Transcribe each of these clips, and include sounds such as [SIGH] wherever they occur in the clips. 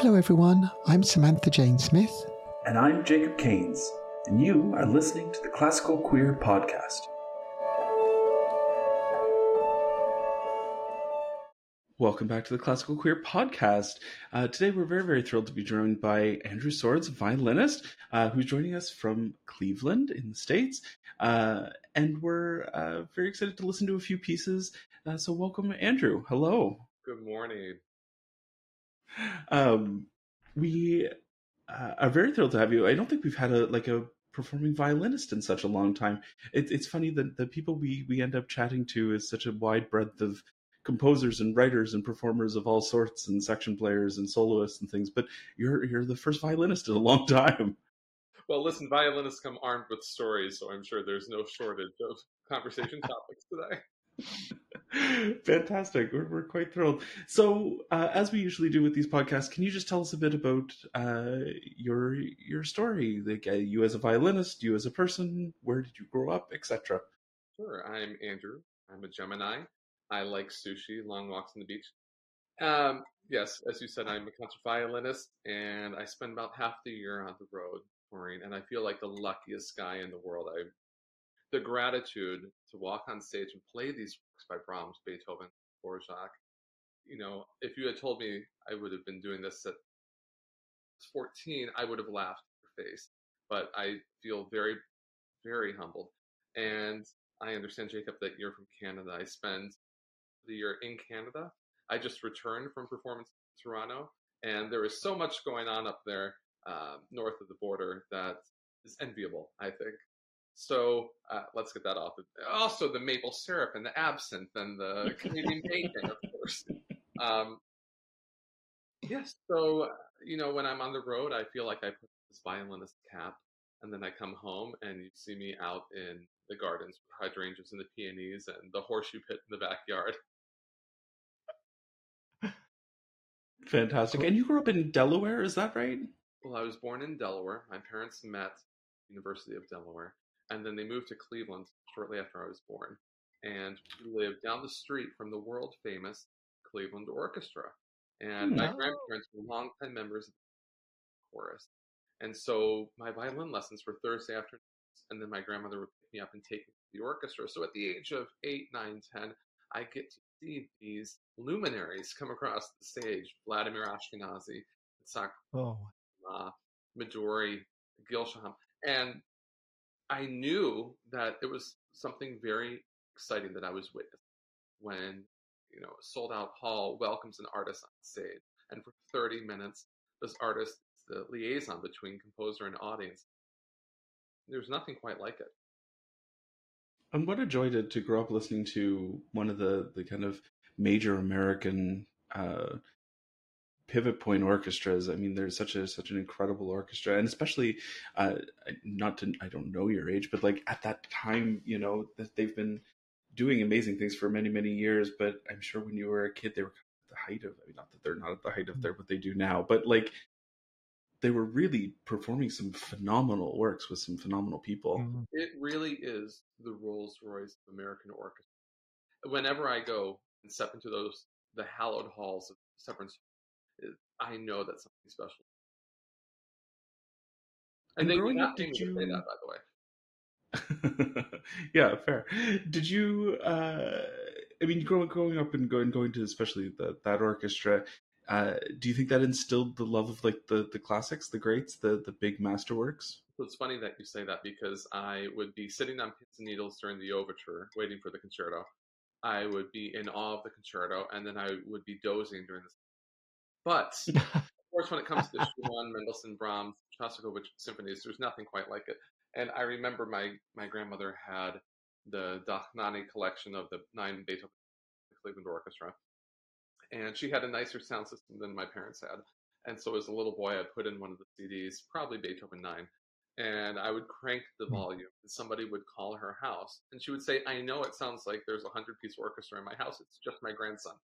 Hello, everyone. I'm Samantha Jane Smith. And I'm Jacob Keynes, and you are listening to the Classical Queer Podcast. Welcome back to the Classical Queer Podcast. Uh, today, we're very, very thrilled to be joined by Andrew Sords, violinist, uh, who's joining us from Cleveland in the States. Uh, and we're uh, very excited to listen to a few pieces. Uh, so, welcome, Andrew. Hello. Good morning. Um, we uh, are very thrilled to have you. I don't think we've had a like a performing violinist in such a long time. It, it's funny that the people we we end up chatting to is such a wide breadth of composers and writers and performers of all sorts and section players and soloists and things. But you're you're the first violinist in a long time. Well, listen, violinists come armed with stories, so I'm sure there's no shortage of conversation topics today. [LAUGHS] Fantastic. We're, we're quite thrilled. So, uh, as we usually do with these podcasts, can you just tell us a bit about uh, your your story? Like uh, you as a violinist, you as a person, where did you grow up, etc. Sure. I'm Andrew. I'm a Gemini. I like sushi, long walks on the beach. Um, yes, as you said, I'm a concert violinist, and I spend about half the year on the road touring, and I feel like the luckiest guy in the world. I the gratitude to walk on stage and play these works by Brahms, Beethoven, Dvorak. You know, if you had told me I would have been doing this at 14, I would have laughed in your face. But I feel very, very humbled. And I understand, Jacob, that you're from Canada. I spend the year in Canada. I just returned from performance in Toronto, and there is so much going on up there uh, north of the border that is enviable, I think. So uh, let's get that off. Also, the maple syrup and the absinthe and the [LAUGHS] Canadian bacon, of course. Um, yes. So you know, when I'm on the road, I feel like I put this violinist cap, and then I come home, and you see me out in the gardens with hydrangeas and the peonies and the horseshoe pit in the backyard. Fantastic. And you grew up in Delaware, is that right? Well, I was born in Delaware. My parents met University of Delaware and then they moved to Cleveland shortly after I was born. And lived down the street from the world famous Cleveland Orchestra. And my grandparents were longtime members of the chorus. And so my violin lessons were Thursday afternoons, and then my grandmother would pick me up and take me to the orchestra. So at the age of eight, nine, ten, I get to see these luminaries come across the stage: Vladimir Ashkenazy, Sak, oh. uh, Midori, Gil Shaham, and I knew that it was something very exciting that I was witnessing when, you know, a sold out hall welcomes an artist on stage. And for 30 minutes, this artist is the liaison between composer and audience. There's nothing quite like it. And what a joy to, to grow up listening to one of the, the kind of major American uh, pivot point orchestras. I mean, there's such a such an incredible orchestra, and especially uh, not to I don't know your age, but like at that time, you know that they've been doing amazing things for many many years. But I'm sure when you were a kid, they were at the height of. I mean, not that they're not at the height of their what they do now, but like they were really performing some phenomenal works with some phenomenal people. Mm-hmm. It really is the Rolls Royce of American orchestra. Whenever I go and step into those the hallowed halls of Severance I know that's something special. And, and growing up, did you say that, by the way? [LAUGHS] yeah, fair. Did you? Uh, I mean, growing growing up and going going to especially the, that orchestra. Uh, do you think that instilled the love of like the the classics, the greats, the the big masterworks? So it's funny that you say that because I would be sitting on pins and needles during the overture, waiting for the concerto. I would be in awe of the concerto, and then I would be dozing during the but [LAUGHS] of course, when it comes to the Schumann, Mendelssohn, Brahms, Shostakovich symphonies, there's nothing quite like it. And I remember my my grandmother had the Dohnanyi collection of the nine Beethoven Cleveland Orchestra, and she had a nicer sound system than my parents had. And so, as a little boy, I put in one of the CDs, probably Beethoven nine, and I would crank the hmm. volume. And somebody would call her house, and she would say, "I know it sounds like there's a hundred piece orchestra in my house. It's just my grandson."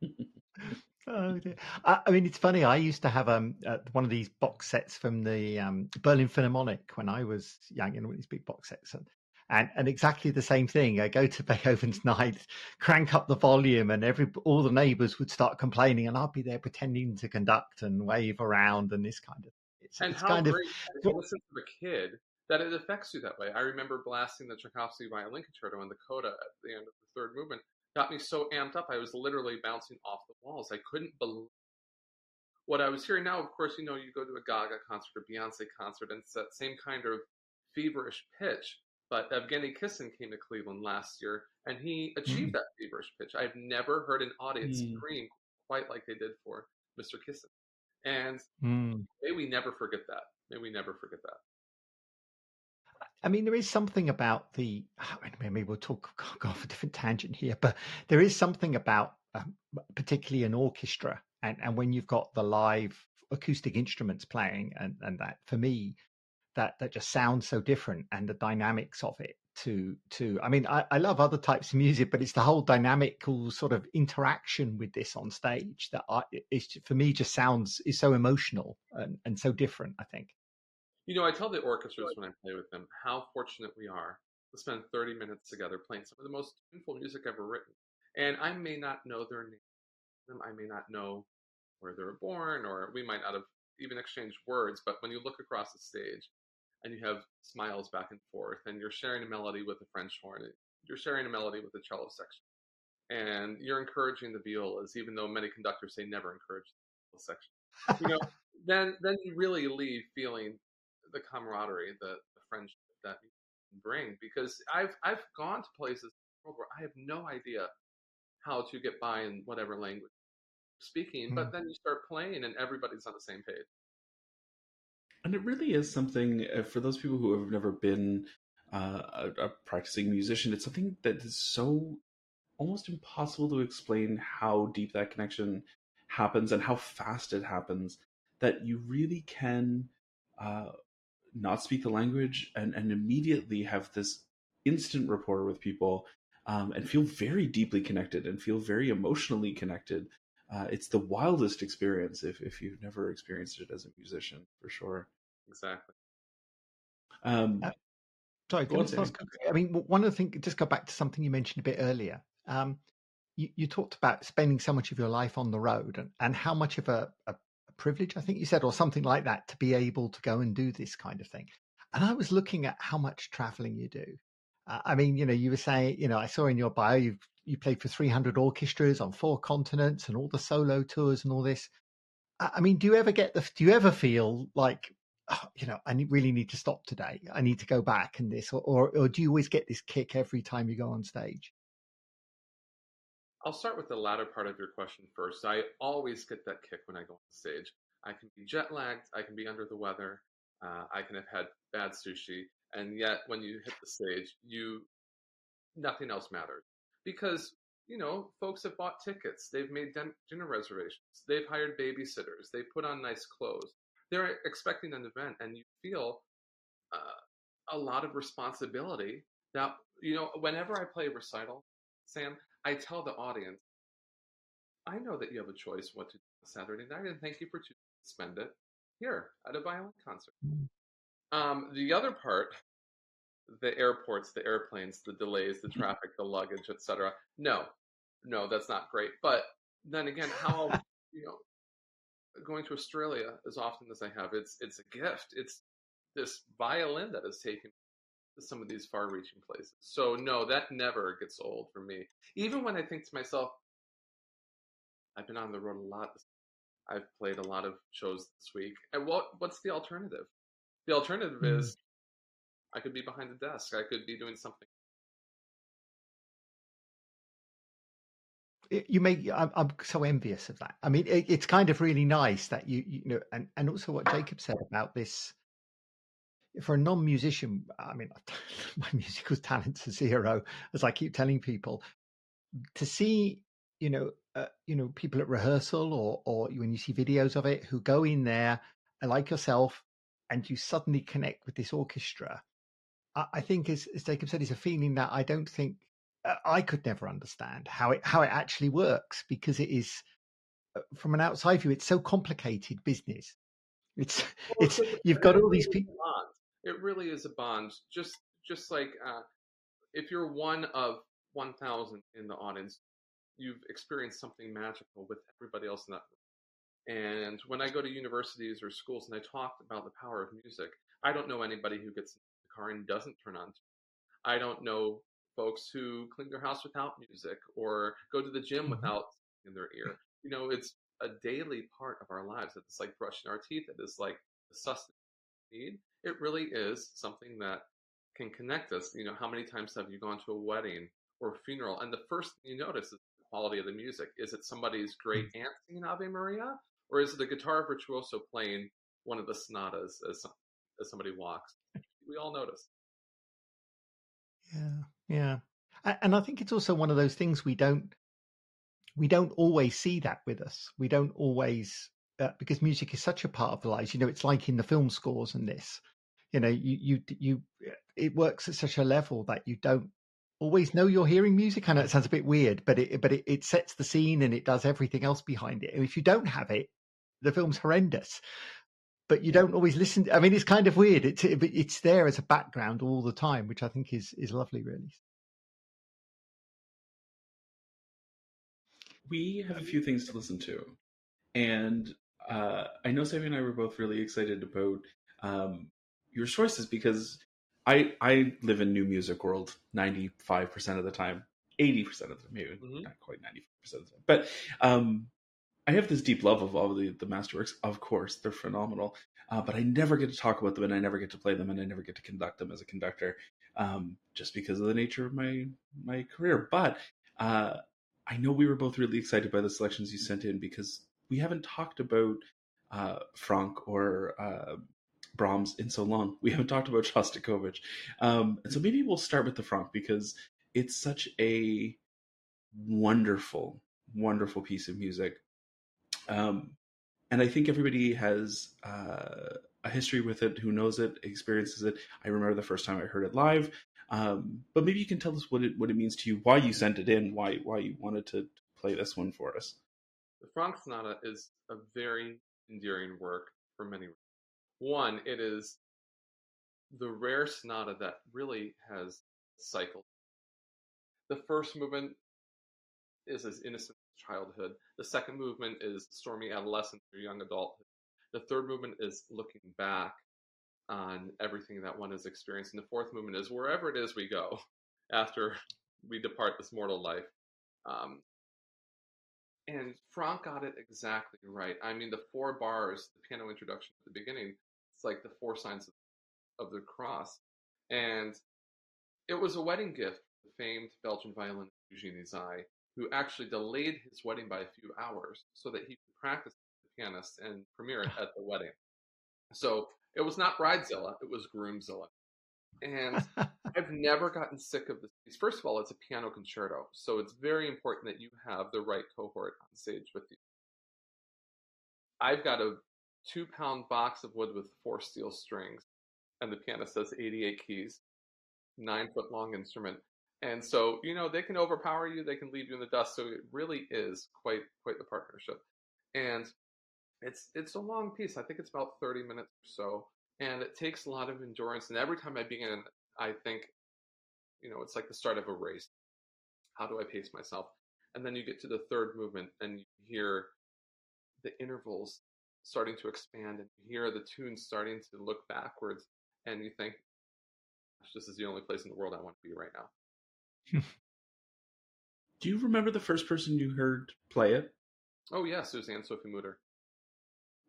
[LAUGHS] Oh dear. I, I mean, it's funny. I used to have um uh, one of these box sets from the um, Berlin Philharmonic when I was young, and all these big box sets, and and and exactly the same thing. I go to [LAUGHS] Beethoven's night, crank up the volume, and every all the neighbours would start complaining, and I'd be there pretending to conduct and wave around and this kind of. It's, and it's how kind great of, to listen to a kid that it affects you that way. I remember blasting the Tchaikovsky violin concerto in the coda at the end of the third movement. Got me so amped up, I was literally bouncing off the walls. I couldn't believe what I was hearing now. Of course, you know, you go to a Gaga concert or Beyonce concert, and it's that same kind of feverish pitch. But Evgeny Kissin came to Cleveland last year, and he achieved mm. that feverish pitch. I've never heard an audience mm. scream quite like they did for Mr. Kissin. And mm. may we never forget that. May we never forget that. I mean, there is something about the. Maybe we'll talk [LAUGHS] go off a different tangent here, but there is something about, um, particularly an orchestra, and and when you've got the live acoustic instruments playing, and and that for me, that that just sounds so different, and the dynamics of it to to. I mean, I, I love other types of music, but it's the whole dynamical sort of interaction with this on stage that I, for me just sounds is so emotional and and so different. I think. You know, I tell the orchestras when I play with them how fortunate we are to spend 30 minutes together playing some of the most beautiful music ever written. And I may not know their name, I may not know where they were born, or we might not have even exchanged words, but when you look across the stage and you have smiles back and forth, and you're sharing a melody with the French horn, you're sharing a melody with the cello section, and you're encouraging the violas, even though many conductors say never encourage the section. You know, [LAUGHS] then then you really leave feeling the camaraderie, the, the friendship that you can bring. Because I've I've gone to places where I have no idea how to get by in whatever language speaking, mm-hmm. but hmm. then you start playing and everybody's on the same page. And it really is something uh, for those people who have never been uh, a, a practicing musician. It's something that is so almost impossible to explain how deep that connection happens and how fast it happens that you really can uh, not speak the language and, and immediately have this instant rapport with people um, and feel very deeply connected and feel very emotionally connected. Uh, it's the wildest experience if, if you've never experienced it as a musician, for sure. Exactly. Um, uh, sorry, on, I mean, one of the things, just go back to something you mentioned a bit earlier. Um, you, you, talked about spending so much of your life on the road and, and how much of a, a privilege, I think you said, or something like that, to be able to go and do this kind of thing. And I was looking at how much traveling you do. Uh, I mean, you know, you were saying, you know, I saw in your bio you you played for 300 orchestras on four continents and all the solo tours and all this. I mean, do you ever get the? Do you ever feel like, oh, you know, I really need to stop today. I need to go back and this, or, or, or do you always get this kick every time you go on stage? I'll start with the latter part of your question first. I always get that kick when I go on stage. I can be jet lagged, I can be under the weather, uh, I can have had bad sushi, and yet when you hit the stage, you nothing else matters because you know folks have bought tickets, they've made dinner reservations, they've hired babysitters, they put on nice clothes, they're expecting an event, and you feel uh, a lot of responsibility. Now, you know, whenever I play a recital, Sam, I tell the audience, I know that you have a choice what to do on Saturday night, and thank you for choosing to spend it here at a violin concert. Mm. Um, the other part, the airports, the airplanes, the delays, the [LAUGHS] traffic, the luggage, etc. No, no, that's not great. But then again, how [LAUGHS] you know going to Australia as often as I have, it's it's a gift. It's this violin that has taken some of these far reaching places. So no, that never gets old for me. Even when I think to myself, I've been on the road a lot. I've played a lot of shows this week. And what what's the alternative? The alternative mm. is I could be behind the desk. I could be doing something. You make I'm, I'm so envious of that. I mean, it, it's kind of really nice that you you know, and and also what Jacob said about this for a non-musician, I mean, [LAUGHS] my musical talents are zero, as I keep telling people. To see, you know, uh, you know, people at rehearsal or or when you see videos of it who go in there, like yourself, and you suddenly connect with this orchestra. I, I think, as, as Jacob said, is a feeling that I don't think uh, I could never understand how it how it actually works because it is uh, from an outside view, it's so complicated business. It's well, it's you've got all these people. It really is a bond. Just just like uh, if you're one of 1,000 in the audience, you've experienced something magical with everybody else in that room. And when I go to universities or schools and I talk about the power of music, I don't know anybody who gets in the car and doesn't turn on. I don't know folks who clean their house without music or go to the gym Mhm. without in their ear. You know, it's a daily part of our lives. It's like brushing our teeth. It is like the sustenance we need. It really is something that can connect us. You know, how many times have you gone to a wedding or a funeral? And the first thing you notice is the quality of the music. Is it somebody's great aunt singing Ave Maria? Or is it a guitar virtuoso playing one of the sonatas as, some, as somebody walks? We all notice. Yeah, yeah, and I think it's also one of those things we don't we don't always see that with us. We don't always uh, because music is such a part of the lives. You know, it's like in the film scores and this. You know, you you you it works at such a level that you don't always know you're hearing music. I know it sounds a bit weird, but it but it, it sets the scene and it does everything else behind it. And if you don't have it, the film's horrendous. But you don't always listen. I mean, it's kind of weird. It's it's there as a background all the time, which I think is is lovely, really. we have a few things to listen to, and uh, I know Sammy and I were both really excited about um, your sources because I I live in new music world ninety five percent of the time, eighty percent of the time, maybe Mhm. not quite ninety five percent of the time, but um, I have this deep love of all the the masterworks. Of course, they're phenomenal, uh, but I never get to talk about them, and I never get to play them, and I never get to conduct them as a conductor, um, just because of the nature of my my career. But uh, I know we were both really excited by the selections you sent in because we haven't talked about uh, Franck or uh, Brahms in so long. We haven't talked about [LAUGHS] Shostakovich, um, so maybe we'll start with the Franck because it's such a wonderful, wonderful piece of music. Um, and I think everybody has uh, a history with it, who knows it, experiences it. I remember the first time I heard it live. Um, but maybe you can tell us what it what it means to you, why you sent it in, why why you wanted to play this one for us. The Franck Sonata is a very endearing work for many reasons. One, it is the rare sonata that really has cycled. The first movement is as innocent as childhood. The second movement is stormy adolescence or young adulthood. The third movement is looking back on everything that one has experienced. And the fourth movement is wherever it is we go [LAUGHS] after we depart this mortal life. Um, and Franck got it exactly right. I mean, the four bars, the piano introduction at the beginning, it's like the four signs of, of the cross. And it was a wedding gift for the famed Belgian violinist Eugene Ysaÿe, who actually delayed his wedding by a few hours so that he could practice the pianist and premiere it ah. at the wedding. So it was not Bridezilla, it was Groomzilla. And [LAUGHS] I've never gotten sick of this piece. First of all, it's a piano concerto, so it's very important that you have the right cohort on stage with you. I've got a two pound box of wood with four steel strings, and the pianist has 88 keys, nine foot long instrument. And so, you know, they can overpower you, they can leave you in the dust. So it really is quite quite the partnership. And it's it's a long piece. I think it's about 30 minutes or so. And it takes a lot of endurance. And every time I begin, I think, you know, it's like the start of a race. How do I pace myself? And then you get to the third movement and you hear the intervals starting to expand and you hear the tunes starting to look backwards and you think, "Gosh, this is the only place in the world I want to be right now. [LAUGHS] Do you remember the first person you heard play it? Oh yes, yeah, Suzanne Sophie Mutter.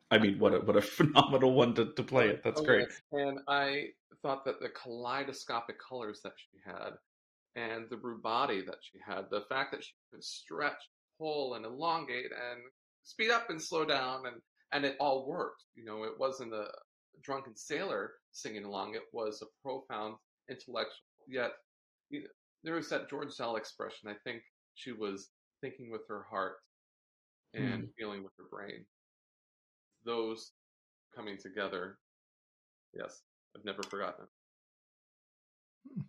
I mean, what a what a [LAUGHS] phenomenal one to, to play it. That's Oh, great. yes. And I thought that the kaleidoscopic colors that she had and the rubato that she had, the fact that she could stretch, pull, and elongate and speed up and slow down and, and it all worked. You know, it wasn't a drunken sailor singing along, it was a profound intellectual, yet you know, there was that George Szell expression. I think she was thinking with her heart and hmm. feeling with her brain. Those coming together, yes, I've never forgotten hmm.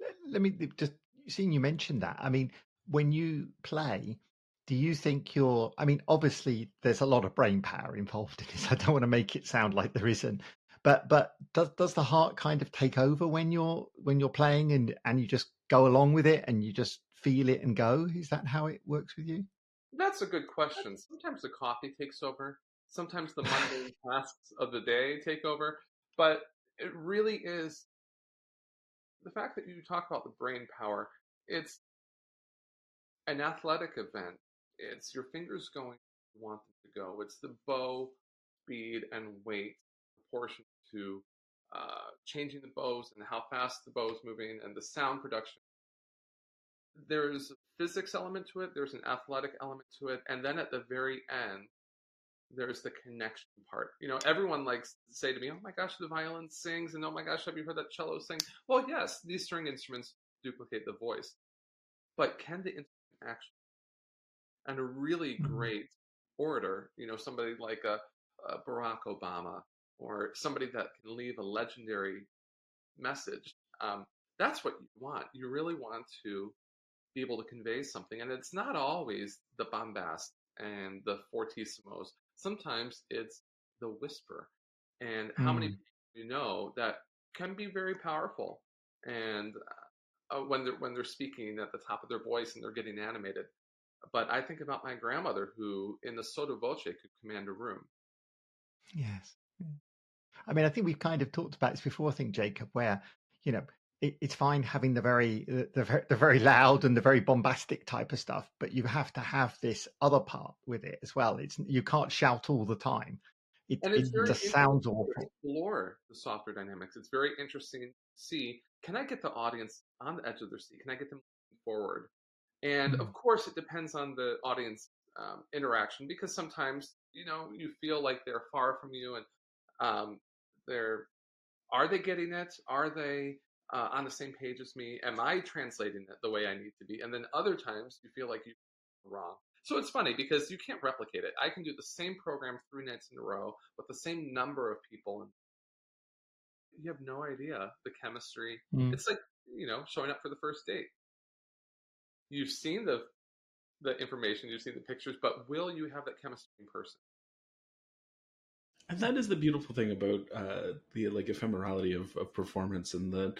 it. Let me just seeing you mention that. I mean, when you play, do you think you're? I mean, obviously, there's a lot of brain power involved in this. [LAUGHS] I don't want to make it sound like there isn't, but but does does the heart kind of take over when you're when you're playing and and you just go along with it and you just feel it and go? Is that how it works with you? That's a good question. Sometimes the coffee takes over. Sometimes the mundane [LAUGHS] tasks of the day take over. But it really is the fact that you talk about the brain power. It's an athletic event. It's your fingers going you want them to go. It's the bow speed and weight proportion to uh, changing the bows and how fast the bow is moving and the sound production. There's a physics element to it. There's an athletic element to it, and then at the very end, there's the connection part. You know, everyone likes to say to me, "Oh my gosh, the violin sings," and "Oh my gosh, have you heard that cello sing?" Well, yes, these string instruments duplicate the voice, but can the instrument actually? And a really Mm-hmm. great orator, you know, somebody like a, a Barack Obama or somebody that can leave a legendary message. Um, that's what you want. You really want to be able to convey something, and it's not always the bombast and the fortissimos. Sometimes it's the whisper, and how many Mm. people you know that can be very powerful. And uh, when they're when they're speaking at the top of their voice and they're getting animated. But I think about my grandmother, who in the sotto voce could command a room. Yes. I mean, I think we've kind of talked about this before. I think Jacob, where you know it, it's fine having the very the, the very loud and the very bombastic type of stuff, but you have to have this other part with it as well. It's you can't shout all the time. It, And it's it very just sounds awful. explore the software dynamics. It's very interesting to see can I get the audience on the edge of their seat? Can I get them forward? And Mm. of course, it depends on the audience um, interaction because sometimes you know you feel like they're far from you and um, they're are they getting it? Are they uh, on the same page as me? Am I translating it the way I need to be? And then other times you feel like you're wrong. So it's funny because you can't replicate it. I can do the same program three nights in a row with the same number of people, and you have no idea the chemistry. Mm. It's like you know showing up for the first date. You've seen the the information, you've seen the pictures, but will you have that chemistry in person? And that is the beautiful thing about uh, the like ephemerality of, of performance and the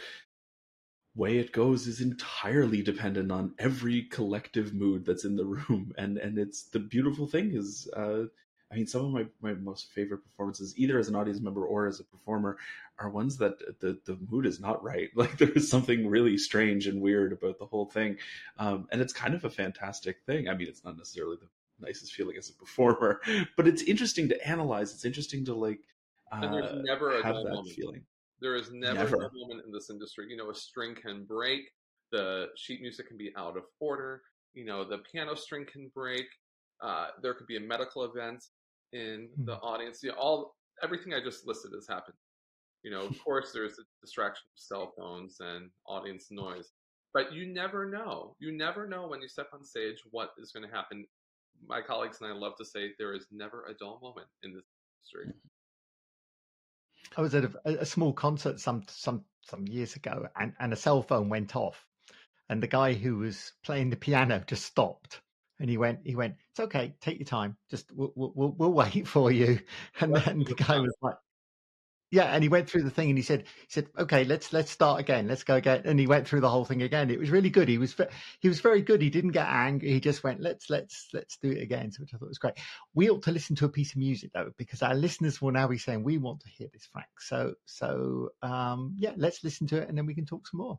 way it goes is entirely dependent on every collective mood that's in the room. And and it's the beautiful thing is uh, I mean some of my, my most favorite performances, either as an audience member or as a performer, are ones that the, the mood is not right. [LAUGHS] Like there is something really strange and weird about the whole thing. Um, and it's kind of a fantastic thing. I mean it's not necessarily the nicest feeling as a performer, [LAUGHS] but it's interesting to analyze. It's interesting to like uh, And there's never a have that moment. feeling. There is never, Never. a moment in this industry. You know, a string can break, the sheet music can be out of order, you know, the piano string can break, uh, there could be a medical event in the mm. audience. You know, all everything I just listed has happened. You know, of [LAUGHS] course there's the distraction of cell phones and audience noise. But you never know. You never know when you step on stage what is going to happen. My colleagues and I love to say there is never a dull moment in this industry. I was at a, a small concert some some some years ago, and, and a cell phone went off, and the guy who was playing the piano just stopped, and he went he went, "It's okay, take your time, just we'll we'll, we'll [LAUGHS] wait for you." And That's then the guy was like, "Yeah," and he went through the thing, and he said he said, "Okay, let's let's start again, let's go again," and he went through the whole thing again. It was really good. He was he was very good. He didn't get angry. He just went, "Let's let's let's do it again," so which I thought was great we ought to listen to a piece of music though because our listeners will now be saying we want to hear this Franck so so um yeah let's listen to it and then we can talk some more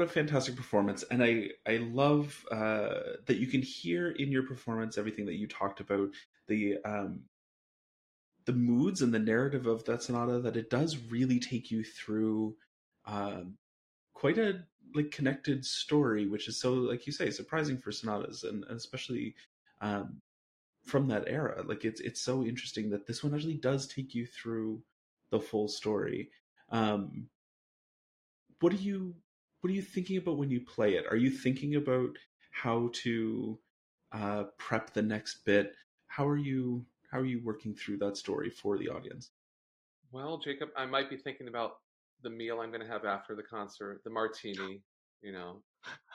what a fantastic performance. And i i love uh that you can hear in your performance everything that you talked about the um the moods and the narrative of that sonata that it does really take you through um quite a like connected story which is so like you say surprising for sonatas and, and especially um from that era. Like it's it's so interesting that this one actually does take you through the full story. Um what do you what are you thinking about when you play it? Are you thinking about how to uh, prep the next bit? How are you how are you working through that story for the audience? Well, Jacob, I might be thinking about the meal I'm going to have after the concert, the martini. You know,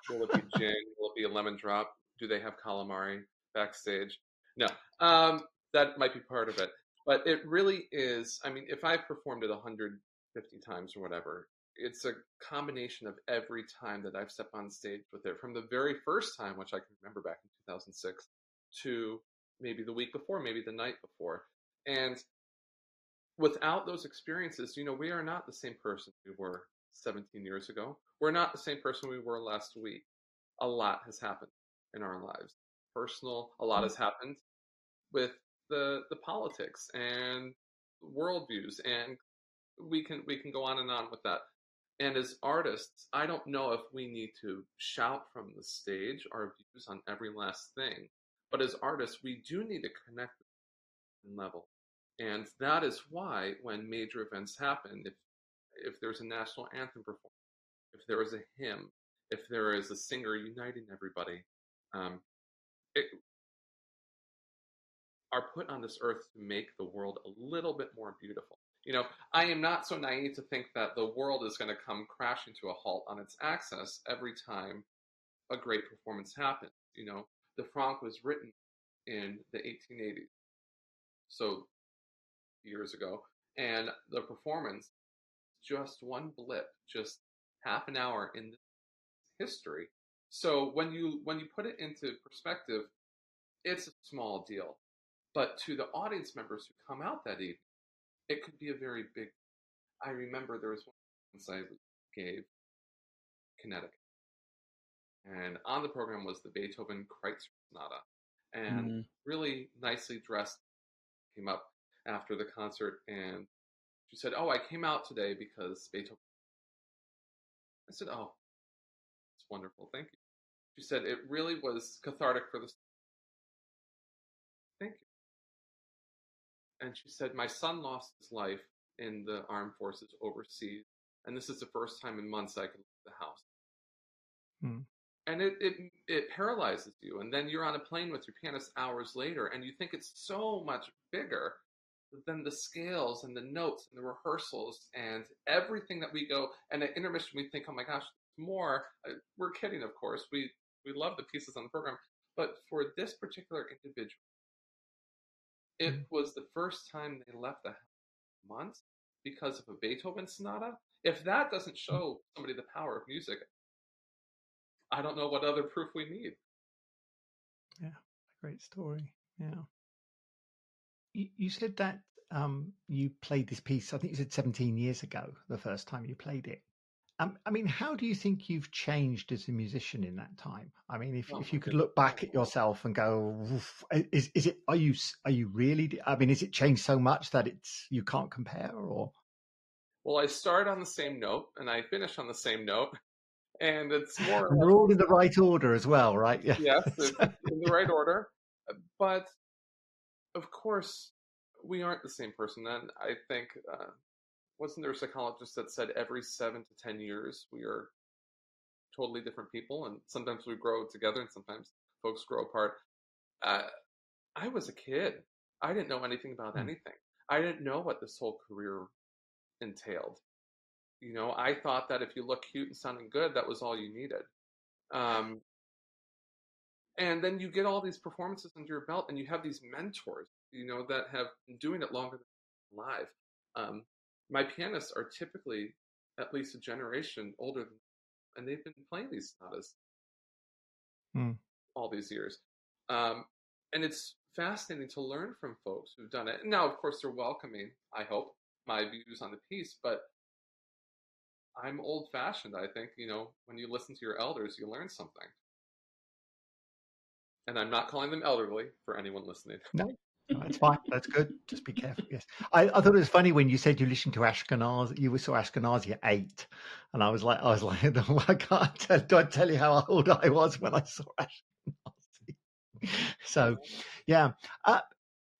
will it be gin? Will it be a lemon drop? Do they have calamari backstage? No, um, that might be part of it. But it really is. I mean, if I've performed it 150 times or whatever, it's a combination of every time that I've stepped on stage with it, from the very first time, which I can remember back in 2006, to maybe the week before, maybe the night before. And without those experiences, you know, we are not the same person we were 17 years ago. We're not the same person we were last week. A lot has happened in our lives. Personal, a lot mm-hmm. has happened with the the politics and worldviews and we can we can go on and on with that and as artists, I don't know if we need to shout from the stage our views on every last thing. But as artists, we do need to connect with level. And that is why when major events happen, if if there's a national anthem performance, if there is a hymn, if there is a singer uniting everybody, um, it, are put on this earth to make the world a little bit more beautiful. You know, I am not so naive to think that the world is going to come crashing to a halt on its axis every time a great performance happens. You know, the Franck was written in the 1880s, so years ago, and the performance just one blip, just half an hour in history. So when you when you put it into perspective, it's a small deal. But to the audience members who come out that evening, it could be a very big. I remember there was once I gave Connecticut, and on the program was the Beethoven Kreutzer Sonata, and mm. really nicely dressed came up after the concert, and she said, "Oh, I came out today because Beethoven." I said, "Oh, it's wonderful, thank you." She said it really was cathartic for the. Thank you and she said, My son lost his life in the armed forces overseas, and this is the first time in months I can leave the house. Hmm. And it, it it paralyzes you, and then you're on a plane with your pianist hours later, and you think it's so much bigger than the scales and the notes and the rehearsals and everything that we go. And at intermission, we think, "Oh my gosh, more." Uh, we're kidding, of course. We we love the pieces on the program, but for this particular individual, it mm-hmm. was the first time they left the house months because of a Beethoven sonata. If that doesn't mm-hmm. show somebody the power of music, I don't know what other proof we need. Yeah, great story. Yeah. You, you said that um, you played this piece, I think you said 17 years ago, the first time you played it. Um, I mean, how do you think you've changed as a musician in that time? I mean, if, oh, if you could look back at yourself and go, is is it are you are you really? I mean, is it changed so much that it's you can't compare, or? Well, I start on the same note and I finish on the same note, [LAUGHS] and it's more. And they're all in the right order as well, right? Yeah. Yes, [LAUGHS] in the right order, but of course, we aren't the same person. And I think uh, wasn't there a psychologist that said every seven to ten years we are totally different people, and sometimes we grow together, and sometimes folks grow apart. Uh, I was a kid. I didn't know anything about mm. anything. I didn't know what this whole career entailed. You know, I thought that if you look cute and sounding good, that was all you needed. Um, and then you get all these performances under your belt, and you have these mentors, you know, that have been doing it longer than live. Um, my pianists are typically at least a generation older than, and they've been playing these sonatas hmm. all these years. Um, and it's fascinating to learn from folks who've done it. Now, of course, they're welcoming, I hope, my views on the piece, but I'm old fashioned. I think, you know, when you listen to your elders, you learn something. And I'm not calling them elderly for anyone listening. No, that's fine. That's good. Just be careful. Yes, I, I thought it was funny when you said you listened to Ashkenazi. You saw Ashkenazi at eight, and I was like, I was like, [LAUGHS] I can't tell. Do I tell you how old I was when I saw Ashkenazi? So, yeah. Uh,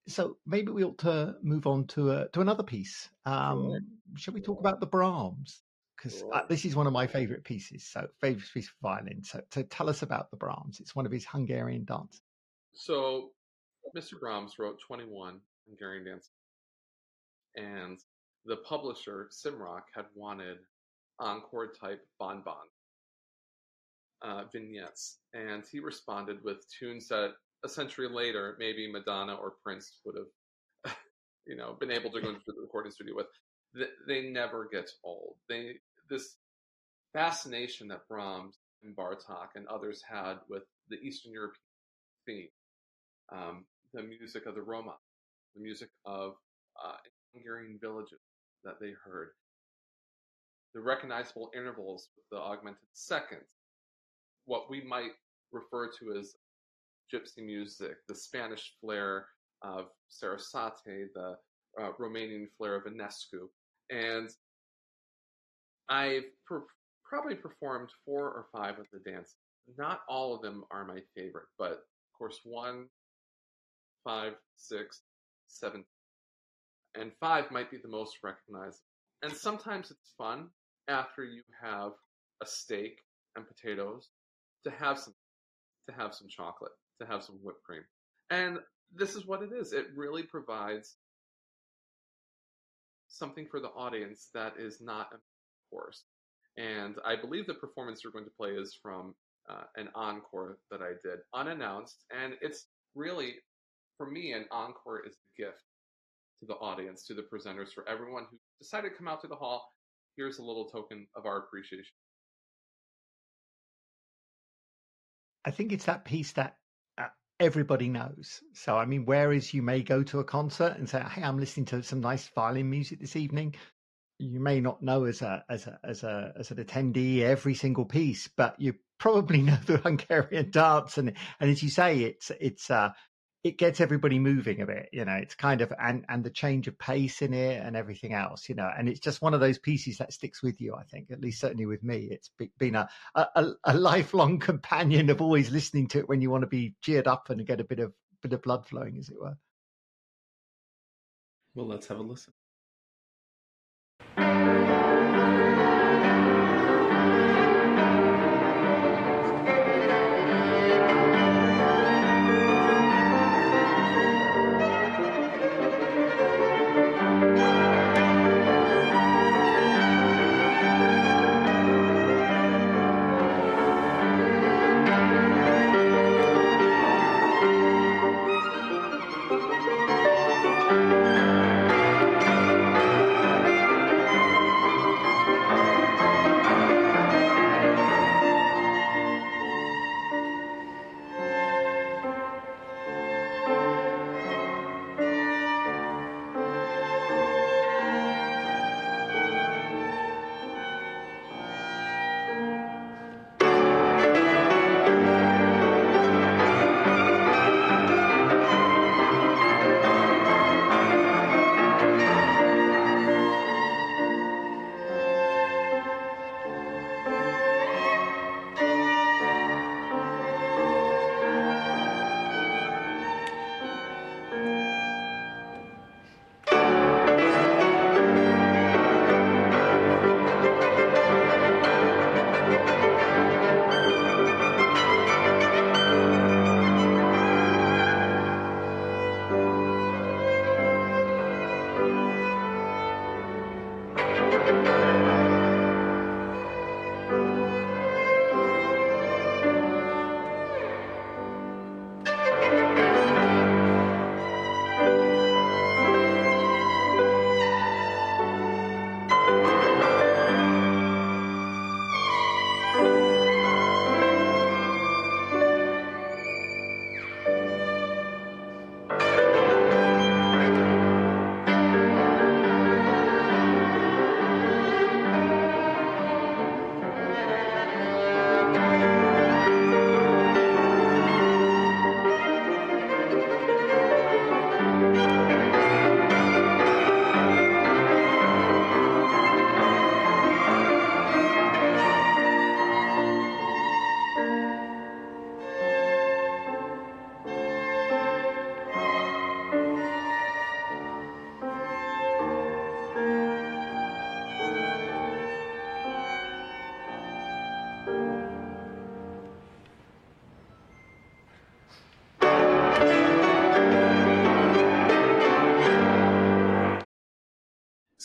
so maybe we ought to move on to uh, to another piece. Um. Shall we talk about the Brahms? Because uh, this is one of my favorite pieces. So favorite piece for violin. So, so tell us about the Brahms. It's one of his Hungarian dances. So, Mr. Brahms wrote 21 Hungarian dances, and the publisher, Simrock, had wanted encore type bonbon uh, vignettes, and he responded with tunes that a century later, maybe Madonna or Prince would have, [LAUGHS] you know, been able to go [LAUGHS] into the recording studio with. They, they never get old. They this fascination that Brahms and Bartok and others had with the Eastern European theme, um, the music of the Roma, the music of uh, Hungarian villages that they heard, the recognizable intervals with the augmented seconds, what we might refer to as gypsy music, the Spanish flair of Sarasate, the uh, Romanian flair of Enescu. And I've per- probably performed four or five of the dances. Not all of them are my favorite, but of course, one, five, six, seven, and five might be the most recognizable. And sometimes it's fun after you have a steak and potatoes to have some to have some chocolate, to have some whipped cream. And this is what it is. It really provides something for the audience that is not a course. And I believe the performance you're going to play is from uh, an encore that I did unannounced. And it's really, for me, an encore is a gift to the audience, to the presenters, for everyone who decided to come out to the hall. Here's a little token of our appreciation. I think it's that piece that uh, everybody knows. So, I mean, whereas you may go to a concert and say, "Hey, I'm listening to some nice violin music this evening," you may not know as a as a as a as an attendee every single piece, but you probably [LAUGHS] know the Hungarian dance, and and as you say, it's it's uh it gets everybody moving a bit, you know. It's kind of and and the change of pace in it and everything else, you know. And it's just one of those pieces that sticks with you. I think, at least certainly with me, it's been a a, a lifelong [LAUGHS] companion of always listening to it when you want to be cheered up and get a bit of bit of blood flowing, as it were. Well, let's have a listen.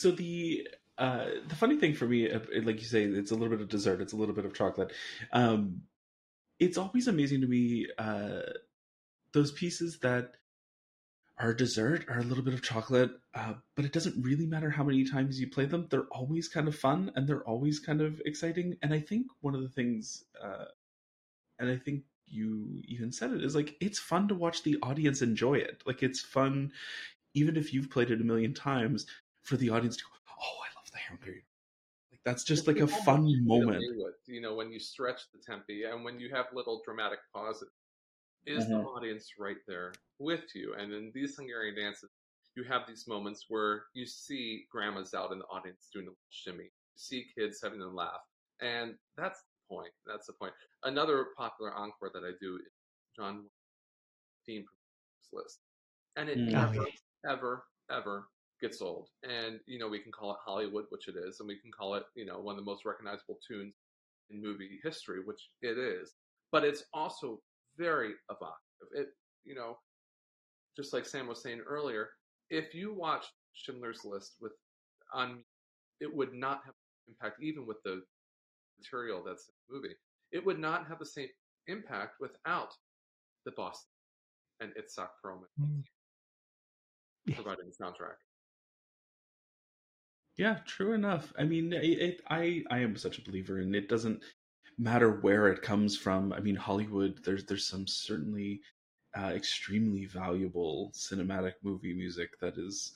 So the uh, the funny thing for me, uh, like you say, it's a little bit of dessert, it's a little bit of chocolate. Um, it's always amazing to me uh, those pieces that are dessert are a little bit of chocolate, uh, but it doesn't really matter how many times you play them. They're always kind of fun and they're always kind of exciting. And I think one of the things, uh, and I think you even said it, is like it's fun to watch the audience enjoy it. Like it's fun, even if you've played it a million times, for the audience to go, "Oh, I love the Hungry." Like that's just like a fun moment. You know, when you stretch the tempi and when you have little dramatic pauses, is mm-hmm. the audience right there with you? And in these Hungarian dances, you have these moments where you see grandmas out in the audience doing a shimmy, you see kids having a laugh, and that's the point. That's the point. Another popular encore that I do is John theme list, and it mm. never, ever, ever gets old. And you know, we can call it Hollywood, which it is, and we can call it, you know, one of the most recognizable tunes in movie history, which it is. But it's also very evocative. It, you know, just like Sam was saying earlier, if you watch Schindler's List with on, it would not have impact even with the material that's in the movie. It would not have the same impact without the Boston and Itzhak Perlman mm. providing the soundtrack. Yeah, true enough. I mean, it, it, I I am such a believer, and it doesn't matter where it comes from. I mean, Hollywood. There's there's some certainly uh, extremely valuable cinematic movie music that is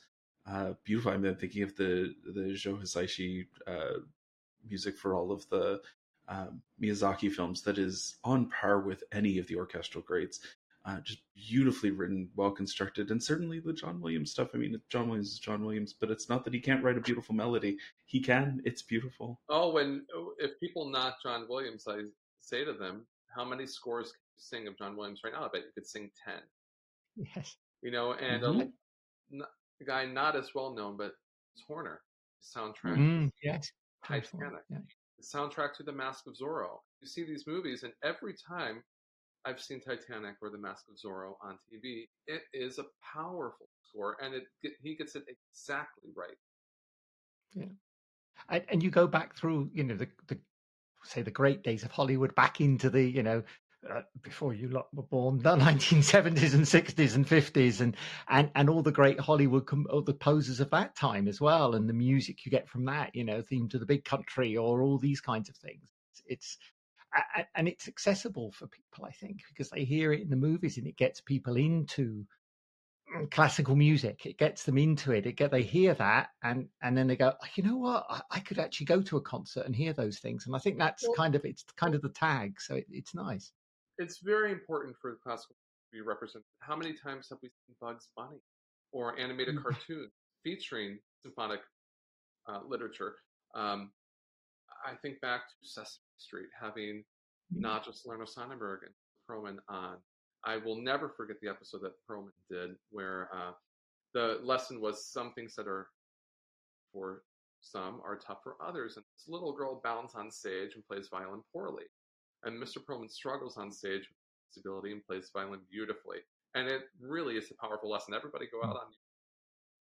uh, beautiful. I am thinking of the the Joe Hisaishi uh, music for all of the um, Miyazaki films that is on par with any of the orchestral greats. Uh, just beautifully written, well constructed, and certainly the John Williams stuff. I mean, John Williams is John Williams, but it's not that he can't write a beautiful melody. He can. It's beautiful. Oh, when if people knock John Williams, I say to them, "How many scores can you sing of John Williams right now?" I bet you could sing ten. Yes. You know, and mm-hmm. a, a, guy not as well known, but it's Horner soundtrack. Mm, yes. Titanic. Yeah. The soundtrack to The Mask of Zorro. You see these movies, and every time I've seen Titanic or The Mask of Zorro on TV. It is a powerful score, and it he gets it exactly right. Yeah, and, and you go back through, you know, the, the say the great days of Hollywood, back into the, you know, uh, before you lot were born, the [LAUGHS] 1970s and 60s and 50s, and and and all the great Hollywood, com- all the poses of that time as well, and the music you get from that, you know, theme to the big country or all these kinds of things. It's, it's and it's accessible for people, I think, because they hear it in the movies and it gets people into mm, classical music. It gets them into it. It get they hear that and and then they go, you know what, I, I, could actually go to a concert and hear those things. And I think that's well, kind of it's kind of the tag. So it, it's nice. It's very important for classical to be represented. How many times have we seen Bugs Bunny or animated mm. cartoons featuring symphonic uh, literature? Um, I think back to Sesame Street having mm-hmm. not just Salerno-Sonnenberg and Perlman on. I will never forget the episode that Perlman did where uh, the lesson was some things that are for some are tough for others. And this little girl bounds on stage and plays violin poorly. And Mr. Perlman struggles on stage with disability and plays violin beautifully. And it really is a powerful lesson. Everybody go out mm. on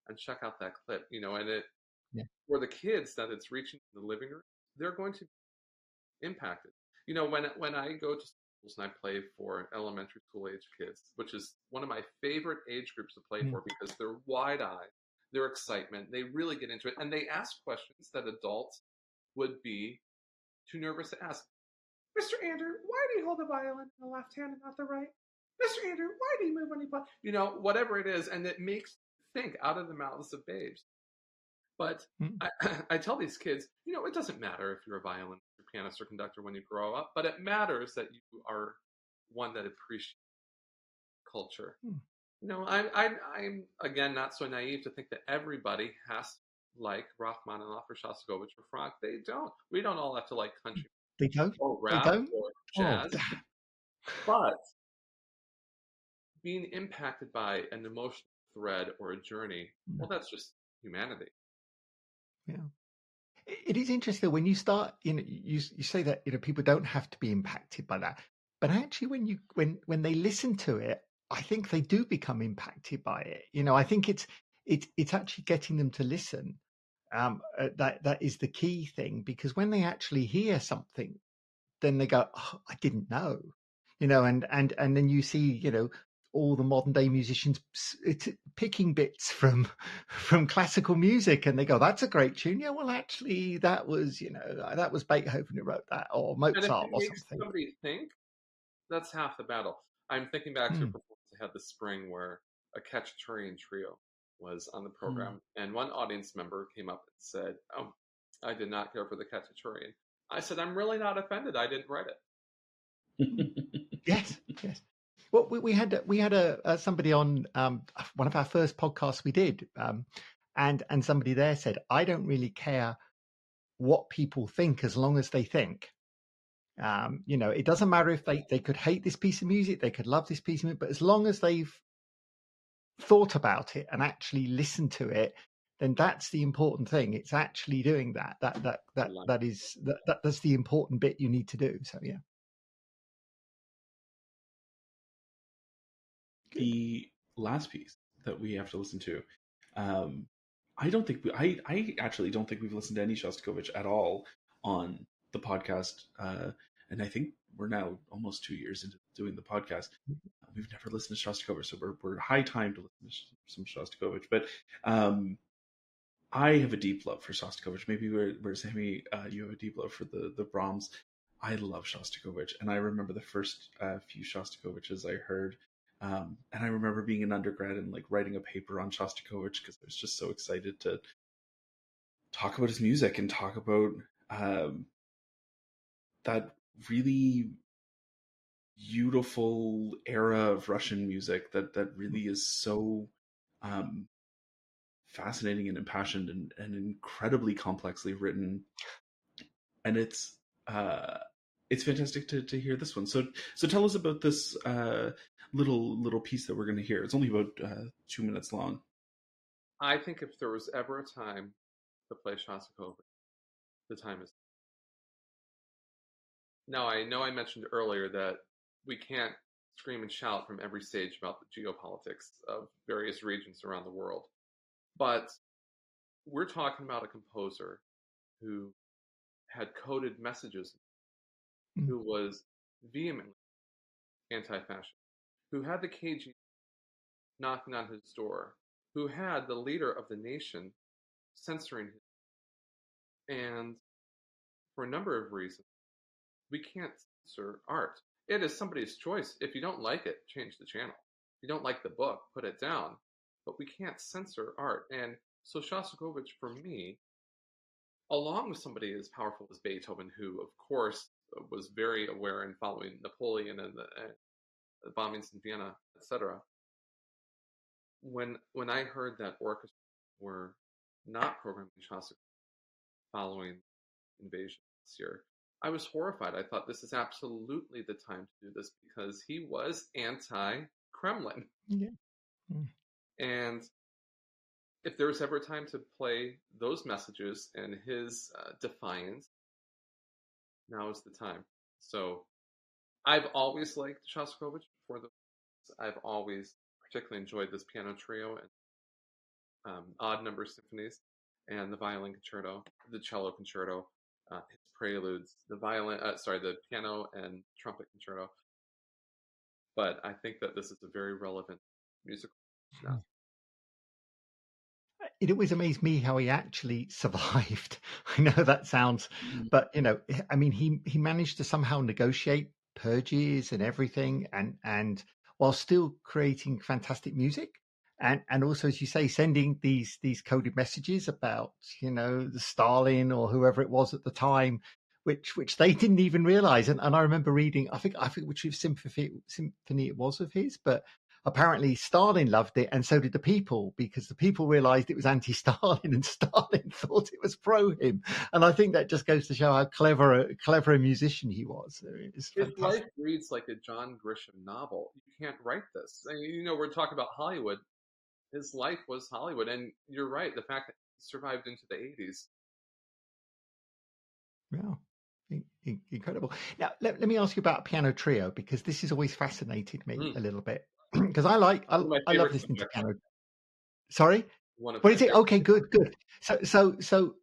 and check out that clip, you know, and it yeah. for the kids that it's reaching the living room, they're going to impacted. You know, when when I go to schools and I play for elementary school age kids, which is one of my favorite age groups to play mm. for because they're wide eyed, their excitement, they really get into it, and they ask questions that adults would be too nervous to ask. Mr. Andrew, why do you hold the violin in the left hand and not the right? Mr. Andrew, why do you move when you play? You know, whatever it is, and it makes think out of the mouths of babes. But mm. I, [CLEARS THROAT] I, tell these kids, you know, it doesn't matter if you're a violinist or pianist or conductor when you grow up, but it matters that you are one that appreciates culture. Mm. You know, I, I, I'm again not so naive to think that everybody has to like Rachmaninoff or Shostakovich or Franck. They don't. We don't all have to like country. They don't. Or rap they don't? or jazz. Oh. but being impacted by an emotional thread or a journey, well, hmm. that's just humanity. Yeah. It is interesting when you start, you know, you, you say that, you know, people don't have to be impacted by that. But actually when you, when, when they listen to it, I think they do become impacted by it. You know, I think it's, it's, it's actually getting them to listen um, uh, that that is the key thing because when they actually hear something, then they go, oh, "I didn't know," you know, and and and then you see, you know, all the modern day musicians picking bits from [LAUGHS] from classical music and they go that's a great tune yeah well actually that was you know that was beethoven who wrote that or mozart or something somebody think that's half the battle i'm thinking back to a hmm. performance i had this spring where a Khachaturian trio was on the hmm. program mm. and one audience member came up and said oh i did not care for the Khachaturian i said i'm really not offended i didn't write it yes yes well, we, we had we had a, a somebody on um, one of our first podcasts we did, um, and and somebody there said, "I don't really care what people think as long as they think." Um, you know, it doesn't matter if they they could hate this piece of music, they could love this piece of music, but as long as they've thought about it and actually listened to it, then that's the important thing. It's actually doing that. That that that that is that, that that's the important bit you need to do. So yeah. The last piece that we have to listen to. Um, I don't think we, I, I actually don't think we've listened to any Shostakovich at all on the podcast. Uh, and I think we're now almost two years into doing the podcast. We've never listened to Shostakovich, so we're, we're high time to listen to some Shostakovich. But um, I have a deep love for Shostakovich. Maybe where, where Sammy, uh, you have a deep love for the, the Brahms. I love Shostakovich. And I remember the first uh, few Shostakoviches I heard um, and I remember being an undergrad and like writing a paper on Shostakovich because I was just so excited to talk about his music and talk about um, that really beautiful era of Russian music that that really is so um, fascinating and impassioned and, and incredibly complexly written. And it's uh, it's fantastic to, to hear this one. So so tell us about this uh, little little piece that we're going to hear. It's only about uh, two minutes long. I think if there was ever a time to play Shostakovich, the time is. Now I know I mentioned earlier that we can't scream and shout from every stage about the geopolitics of various regions around the world, but we're talking about a composer who had coded messages, mm. who was vehemently anti-fascist, who had the KGB knocking on his door, who had the leader of the nation censoring him. And for a number of reasons, we can't censor art. It is somebody's choice. If you don't like it, change the channel. If you don't like the book, put it down. But we can't censor art. And so Shostakovich, for me, along with somebody as powerful as Beethoven, who, of course, was very aware and following Napoleon and the, bombings in Vienna, etc. When when I heard that orchestras were not programming Shostakovich following invasion this year, I was horrified. I thought this is absolutely the time to do this because he was anti-Kremlin. Yeah. Mm. And if there was ever a time to play those messages and his uh, defiance, now is the time. So I've always liked Shostakovich for the. I've always particularly enjoyed this piano trio and um, odd number symphonies and the violin concerto, the cello concerto, uh, his preludes, the violin, uh, sorry, the piano and trumpet concerto. But I think that this is a very relevant musical. Now. It always amazed me how he actually [LAUGHS] survived. I know that sounds, mm. but you know, I mean, he he managed to somehow negotiate purges and everything, and and while still creating fantastic music, and and also as you say, sending these these coded messages about you know the Stalin or whoever it was at the time, which which they didn't even realize. And, and I remember reading, I think I think which symphony symphony it was of his, but apparently Stalin loved it, and so did the people, because the people realized it was anti-Stalin, and [LAUGHS] Stalin thought it was pro him. And I think that just goes to show how clever, a, clever a musician he was. His life reads like a John Grisham novel. You can't write this. I mean, you know, we're talking about Hollywood. His life was Hollywood, and you're right. The fact that he survived into the 80s. Yeah incredible. Now, let, let, me ask you about piano trio because this has always fascinated me mm. a little bit [CLEARS THROAT] because I like I, I love listening to piano. Sorry. one of But my it okay? Good, good. So, so, so.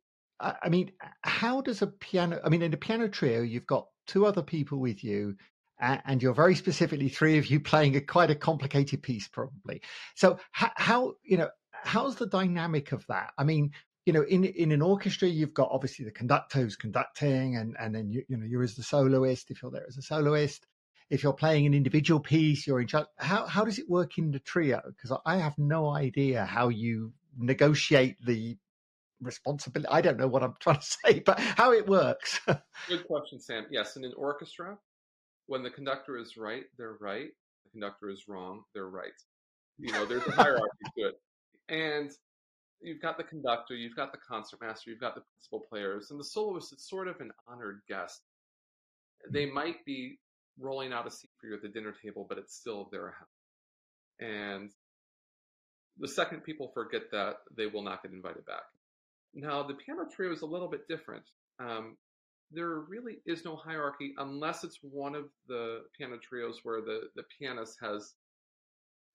I mean, how does a piano? I mean, in a piano trio, you've got two other people with you, and you're very specifically three of you playing a quite a complicated piece, probably. So, how, how you know, how's the dynamic of that? I mean, you know, in in an orchestra, you've got obviously the conductor who's conducting, and and then you you know you're as the soloist if you're there as a soloist. If you're playing an individual piece, you're in charge. How how does it work in the trio? Because I have no idea how you negotiate the responsibility. I don't know what I'm [LAUGHS] trying to say, but how it works. [LAUGHS] Good question, Sam. Yes, in an orchestra, when the conductor is right, they're right. The conductor is wrong, they're right. You know, there's a hierarchy to it. And you've got the conductor, you've got the concertmaster, you've got the principal players, and the soloist is sort of an honored guest. They hmm. might be rolling out a seat for you at the dinner table, but it's still their house. And the second people forget that, they will not get invited back. Now, the piano trio is a little bit different. Um, there really is no hierarchy unless it's one of the piano trios where the, the pianist has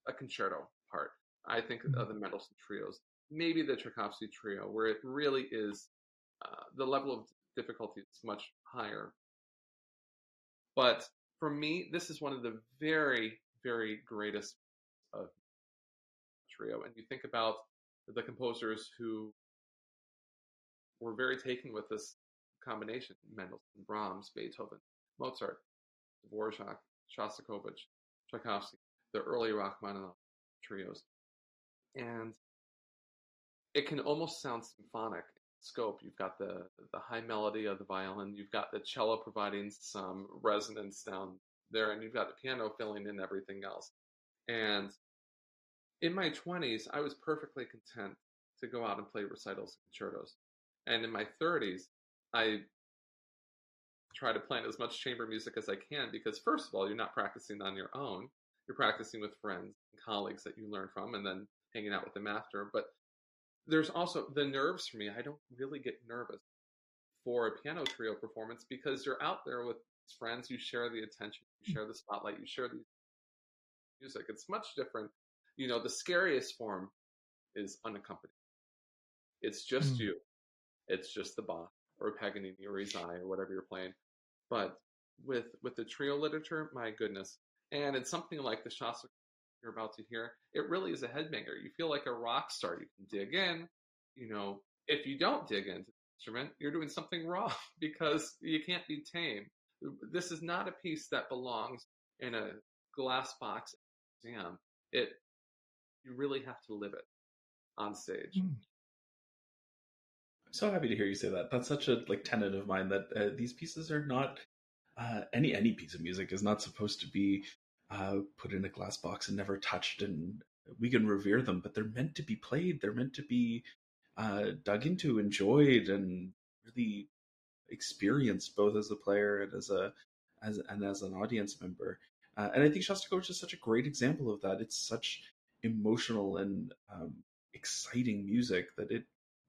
a concerto part. I think of the Mendelssohn trios, maybe the Tchaikovsky trio, where it really is uh, the level of difficulty is much higher. But for me, this is one of the very, very greatest of trio. And you think about the composers who were very taken with this combination Mendelssohn, Brahms, Beethoven, Mozart, Dvorak, Shostakovich, Tchaikovsky, the early Rachmaninoff trios. And it can almost sound symphonic scope. You've got the, the high melody of the violin, you've got the cello providing some resonance down there, and you've got the piano filling in everything else. And in my 20s, I was perfectly content to go out and play recitals and concertos. And in my 30s, I try to plan as much chamber music as I can because, first of all, you're not practicing on your own. You're practicing with friends and colleagues that you learn from and then hanging out with them after. But there's also the nerves for me. I don't really get nervous for a piano trio performance because you're out there with friends. You share the attention, you share the spotlight, you share the music. It's much different. You know, the scariest form is unaccompanied. It's just Mm. you. It's just the Bach or Paganini or Ysaÿe or whatever you're playing. But with with the trio literature, my goodness, and it's something like the Shasta about to hear. It really is a headbanger. You feel like a rock star. You can dig in. You know, if you don't dig into the instrument, you're doing something [LAUGHS] wrong because you can't be tame. This is not a piece that belongs in a glass box museum. It you really have to live it on stage. Mm. I'm so happy to hear you say that. That's such a like tenet of mine that uh, these pieces are not uh, any any piece of music is not supposed to be uh, put in a glass box and never touched. And we can revere them, but they're meant to be played. They're meant to be uh, dug into, enjoyed, and really experienced both as a player and as a as and as an audience member. Uh, and I think Shostakovich is such a great example of that. It's such emotional and um, exciting music that it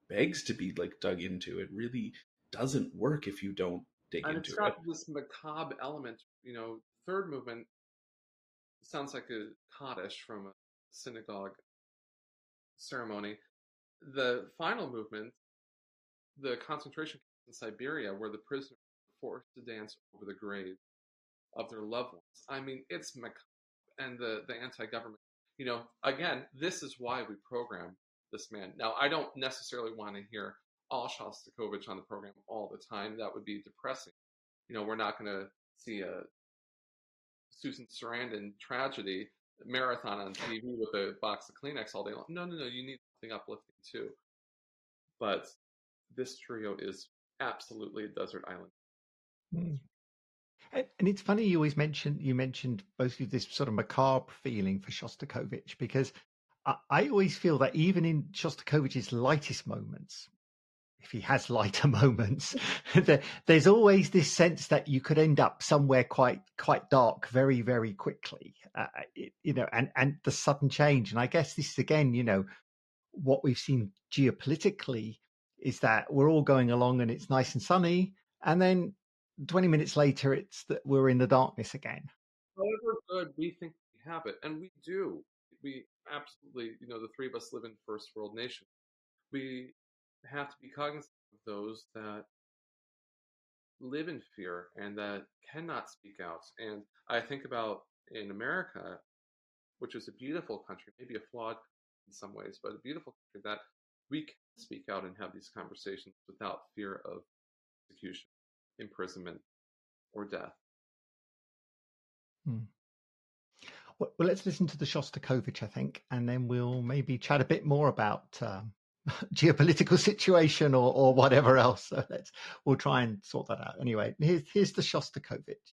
begs to be like dug into. It really doesn't work if you don't dig and into it's got this macabre element. You know, third movement sounds like a Kaddish from a synagogue ceremony. The final movement, the concentration camp in Siberia, where the prisoners were forced to dance over the grave of their loved ones. I mean, it's macabre. And the, the anti-government, you know, again, this is why we program this man. Now, I don't necessarily want to hear all Shostakovich on the program all the time. That would be depressing. You know, we're not going to see a Susan Sarandon tragedy marathon on TV with a box of Kleenex all day long. No, no, no. You need something uplifting too. But this trio is absolutely a desert island. Mm. And, it's funny you always mention you mentioned both of this sort of macabre feeling for Shostakovich because I, I always feel that even in Shostakovich's lightest moments, if he has lighter [LAUGHS] moments, there, there's always this sense that you could end up somewhere quite quite dark very very quickly. Uh, you know, and and the sudden change. And I guess this is again, you know, what we've seen geopolitically is that we're all going along and it's nice and sunny, and then 20 minutes later, it's that we're in the darkness again. However good we think we have it, and we do. we absolutely, you know, the three of us live in first world nations. We have to be cognizant of those that live in fear and that cannot speak out. And I think about in America, which is a beautiful country, maybe a flawed in some ways, but a beautiful country that we can speak out and have these conversations without fear of execution, imprisonment, or death. Hmm. Well, let's listen to the Shostakovich, I think, and then we'll maybe chat a bit more about um, [LAUGHS] geopolitical situation or, or whatever else. So let's we'll try and sort that out. Anyway, here's here's the Shostakovich.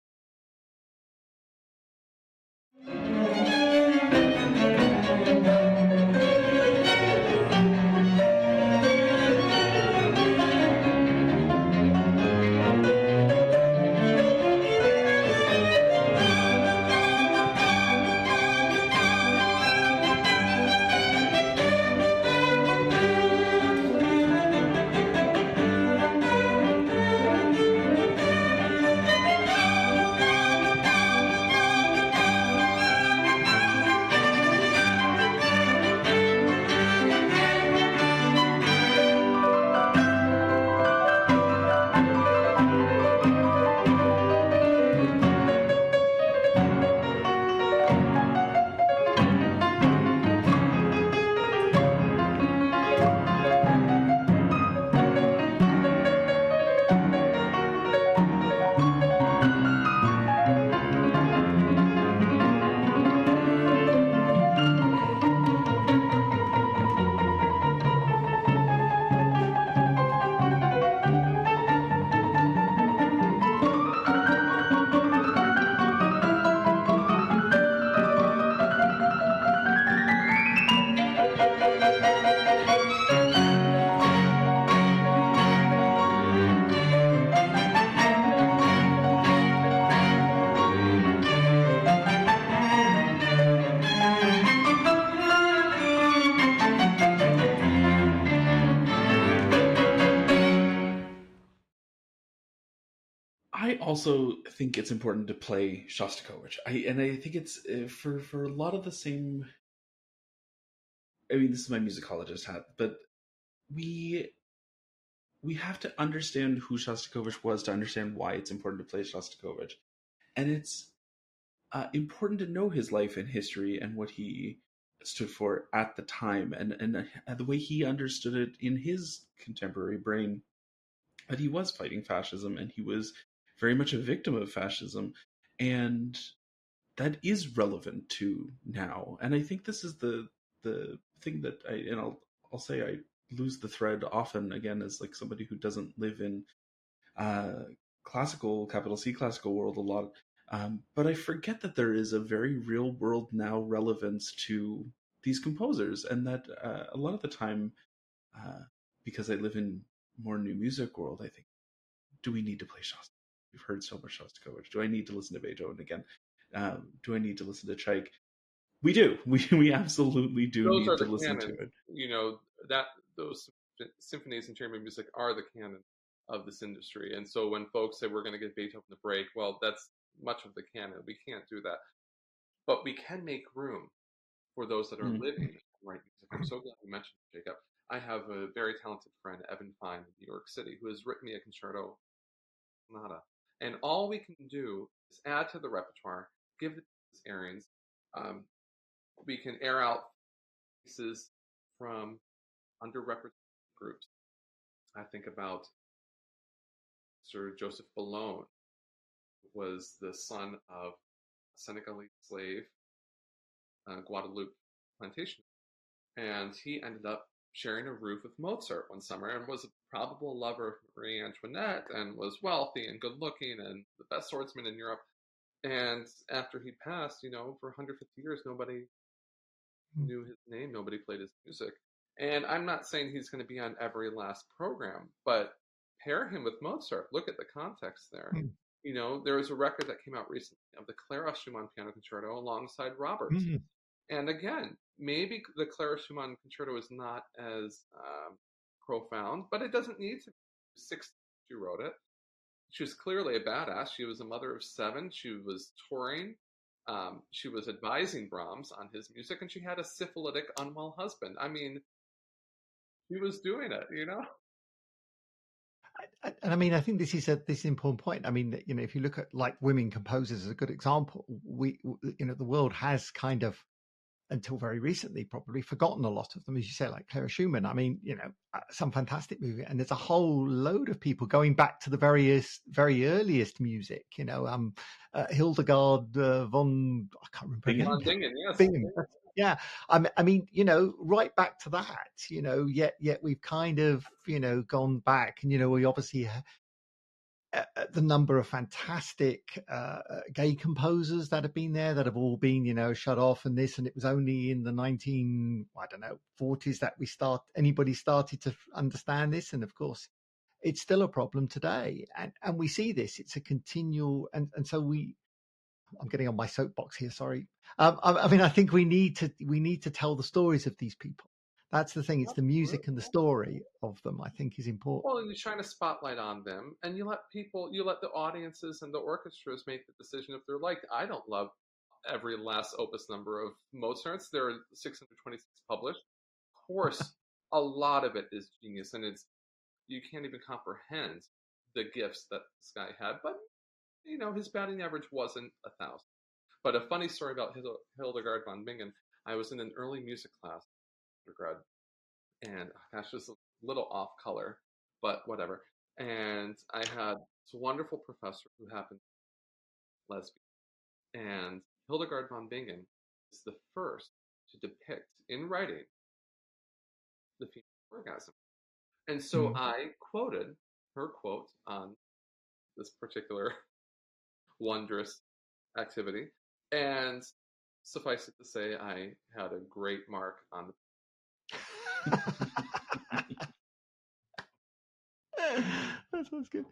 Also think it's important to play Shostakovich. I and I think it's uh, for for a lot of the same. I mean, this is my musicologist hat, but we we have to understand who Shostakovich was to understand why it's important to play Shostakovich, and it's uh, important to know his life and history and what he stood for at the time, and and uh, the way he understood it in his contemporary brain. That he was fighting fascism and he was very much a victim of fascism, and that is relevant to now. And I think this is the the thing that I and I'll I'll say I lose the thread often again as like somebody who doesn't live in uh, classical capital C classical world a lot. Um, but I forget that there is a very real world now relevance to these composers, and that uh, a lot of the time, uh, because I live in more new music world, I think, do we need to play Shostakovich? We've heard so much Shostakovich. Do I need to listen to Beethoven again? Um, do I need to listen to Tchaik? We do. [LAUGHS] We we absolutely do Those need to listen canon. to it. You know that those symphonies and chamber music are the canon of this industry. And so when folks say we're going to give Beethoven a break, well, that's much of the canon. We can't do that, but we can make room for those that are Mhm. living write music. I'm so glad you mentioned it, Jacob. I have a very talented friend, Evan Fine, in New York City, who has written me a concerto sonata. And all we can do is add to the repertoire, give the airings. Um, we can air out pieces from underrepresented groups. I think about Sir Joseph who was the son of a Senegalese slave, uh, Guadeloupe plantation. And he ended up sharing a roof with Mozart one summer and was a probable lover of Marie Antoinette and was wealthy and good looking and the best swordsman in Europe. And after he passed, you know, for 150 years, nobody Hmm. knew his name, nobody played his music. And I'm not saying he's going to be on every last program, but pair him with Mozart. Look at the context there. Hmm. You know, there was a record that came out recently of the Clara Schumann Piano Concerto alongside Roberts. Mm. And again, maybe the Clara Schumann Concerto is not as um, profound, but it doesn't need to. be. Six, she wrote it. She was clearly a badass. She was a mother of seven. She was touring. Um, she was advising Brahms on his music, and she had a syphilitic, unwell husband. I mean, she was doing it, you know. and I mean, I think this is a this is an important point. I mean, you know, if you look at like women composers as a good example, we, you know, the world has kind of until very recently probably forgotten a lot of them, as you say, like Clara Schumann. I mean, you know, uh, some fantastic movie, and there's a whole load of people going back to the various, very earliest music. You know, um, uh, Hildegard uh, von, I can't remember. Bingen. Bingen, yes. Bingen. Yeah, I mean, I mean, you know, right back to that. You know, yet yet we've kind of, you know, gone back, and you know, we obviously the number of fantastic uh, uh, gay composers that have been there that have all been, you know, shut off and this, and it was only in the 19, I don't know, 40s that we start, anybody started to understand this. And of course, it's still a problem today. And, and we see this, it's a continual, and, and so we, I'm getting on my soapbox here. Sorry. Um, I, I mean, I think we need to, we need to tell the stories of these people that's the thing. It's the music and the story of them. I think is important. Well, and you shine a spotlight on them, and you let people, you let the audiences and the orchestras make the decision if they're like. I don't love every last opus number of Mozart's. There are 626 published. Of course, [LAUGHS] a lot of it is genius, and it's you can't even comprehend the gifts that this guy had. But you know, his batting average wasn't a thousand. But a funny story about Hildegard von Bingen. I was in an early music class undergrad, and [LAUGHS] gosh, just a little off color, but whatever. And I had this wonderful professor who happened to be lesbian, and Hildegard von Bingen is the first to depict in writing the female orgasm. And so mm-hmm. I quoted her quote on this particular [LAUGHS] wondrous activity. And suffice it to say, I had a great mark on the that sounds good.